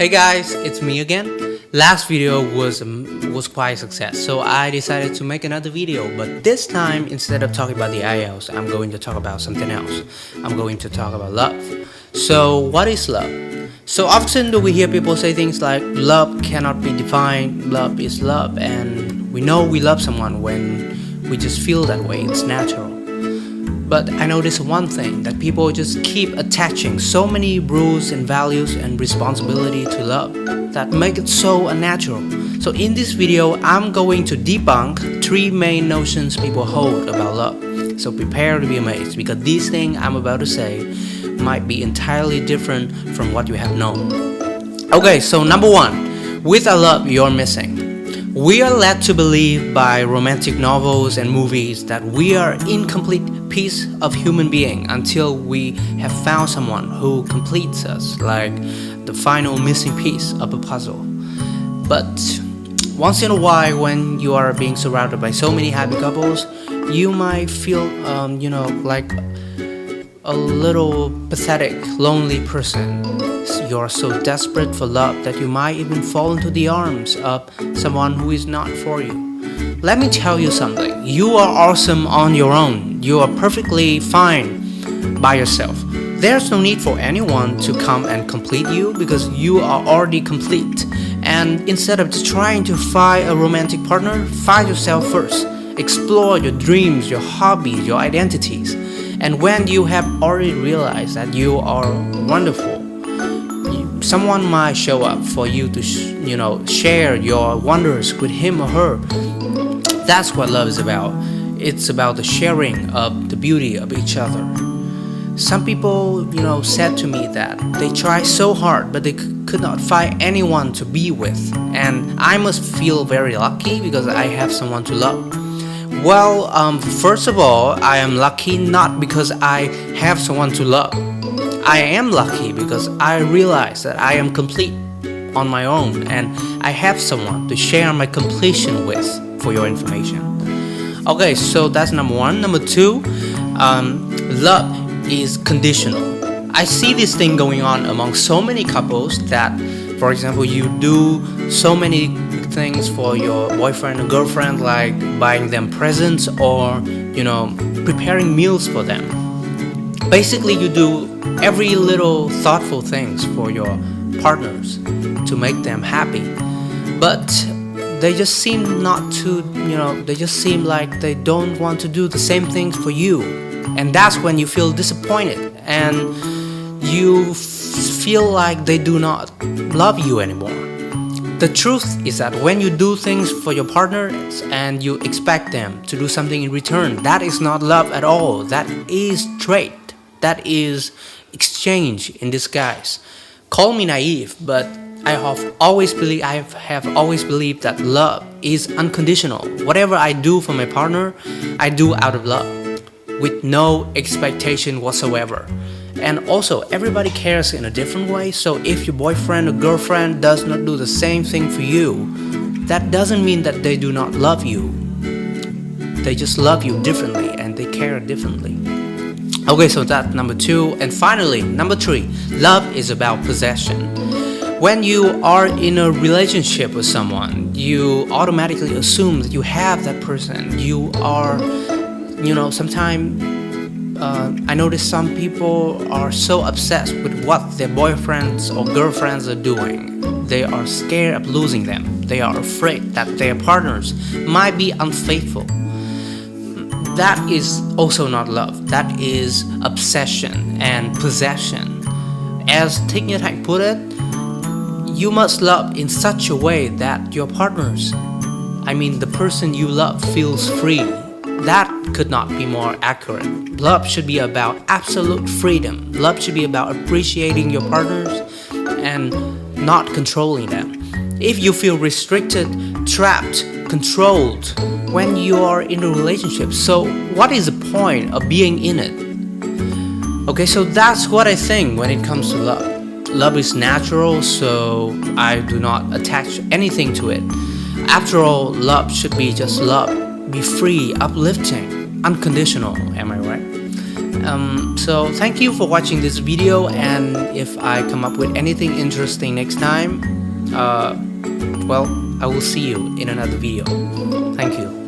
Hey guys, it's me again. Last video was um, was quite a success, so I decided to make another video. But this time, instead of talking about the IELTS, I'm going to talk about something else. I'm going to talk about love. So, what is love? So often do we hear people say things like love cannot be defined, love is love, and we know we love someone when we just feel that way. It's natural. But I notice one thing that people just keep attaching so many rules and values and responsibility to love that make it so unnatural. So in this video, I'm going to debunk three main notions people hold about love. So prepare to be amazed because these things I'm about to say might be entirely different from what you have known. Okay, so number one, with a love you're missing. We are led to believe by romantic novels and movies that we are incomplete piece of human being until we have found someone who completes us like the final missing piece of a puzzle. But once in a while when you are being surrounded by so many happy couples, you might feel um, you know like a little pathetic, lonely person. You're so desperate for love that you might even fall into the arms of someone who is not for you. Let me tell you something. You are awesome on your own. You are perfectly fine by yourself. There's no need for anyone to come and complete you because you are already complete. And instead of trying to find a romantic partner, find yourself first. Explore your dreams, your hobbies, your identities. And when you have already realized that you are wonderful, someone might show up for you to, you know, share your wonders with him or her. That's what love is about. It's about the sharing of the beauty of each other. Some people, you know, said to me that they try so hard, but they could not find anyone to be with. And I must feel very lucky because I have someone to love. Well, um, first of all, I am lucky not because I have someone to love. I am lucky because I realize that I am complete on my own and I have someone to share my completion with for your information. Okay, so that's number one. Number two, um, love is conditional. I see this thing going on among so many couples that, for example, you do so many things for your boyfriend or girlfriend like buying them presents or you know preparing meals for them. Basically you do every little thoughtful things for your partners to make them happy. But they just seem not to you know they just seem like they don't want to do the same things for you. And that's when you feel disappointed. And you feel like they do not love you anymore the truth is that when you do things for your partners and you expect them to do something in return, that is not love at all. That is trade. That is exchange in disguise. Call me naive, but I have always believed I have always believed that love is unconditional. Whatever I do for my partner, I do out of love, with no expectation whatsoever. And also, everybody cares in a different way. So, if your boyfriend or girlfriend does not do the same thing for you, that doesn't mean that they do not love you. They just love you differently and they care differently. Okay, so that's number two. And finally, number three love is about possession. When you are in a relationship with someone, you automatically assume that you have that person. You are, you know, sometimes uh, I notice some people are so obsessed with what their boyfriends or girlfriends are doing. They are scared of losing them. They are afraid that their partners might be unfaithful. That is also not love. That is obsession and possession. As Thich put it, you must love in such a way that your partners, I mean the person you love, feels free that could not be more accurate. Love should be about absolute freedom. Love should be about appreciating your partners and not controlling them. If you feel restricted, trapped, controlled when you are in a relationship, so what is the point of being in it? Okay, so that's what I think when it comes to love. Love is natural, so I do not attach anything to it. After all, love should be just love be free, uplifting, unconditional. Am I right? um, so thank you for watching this video and if I come up with anything interesting next time uh, well I will see you in another video thank you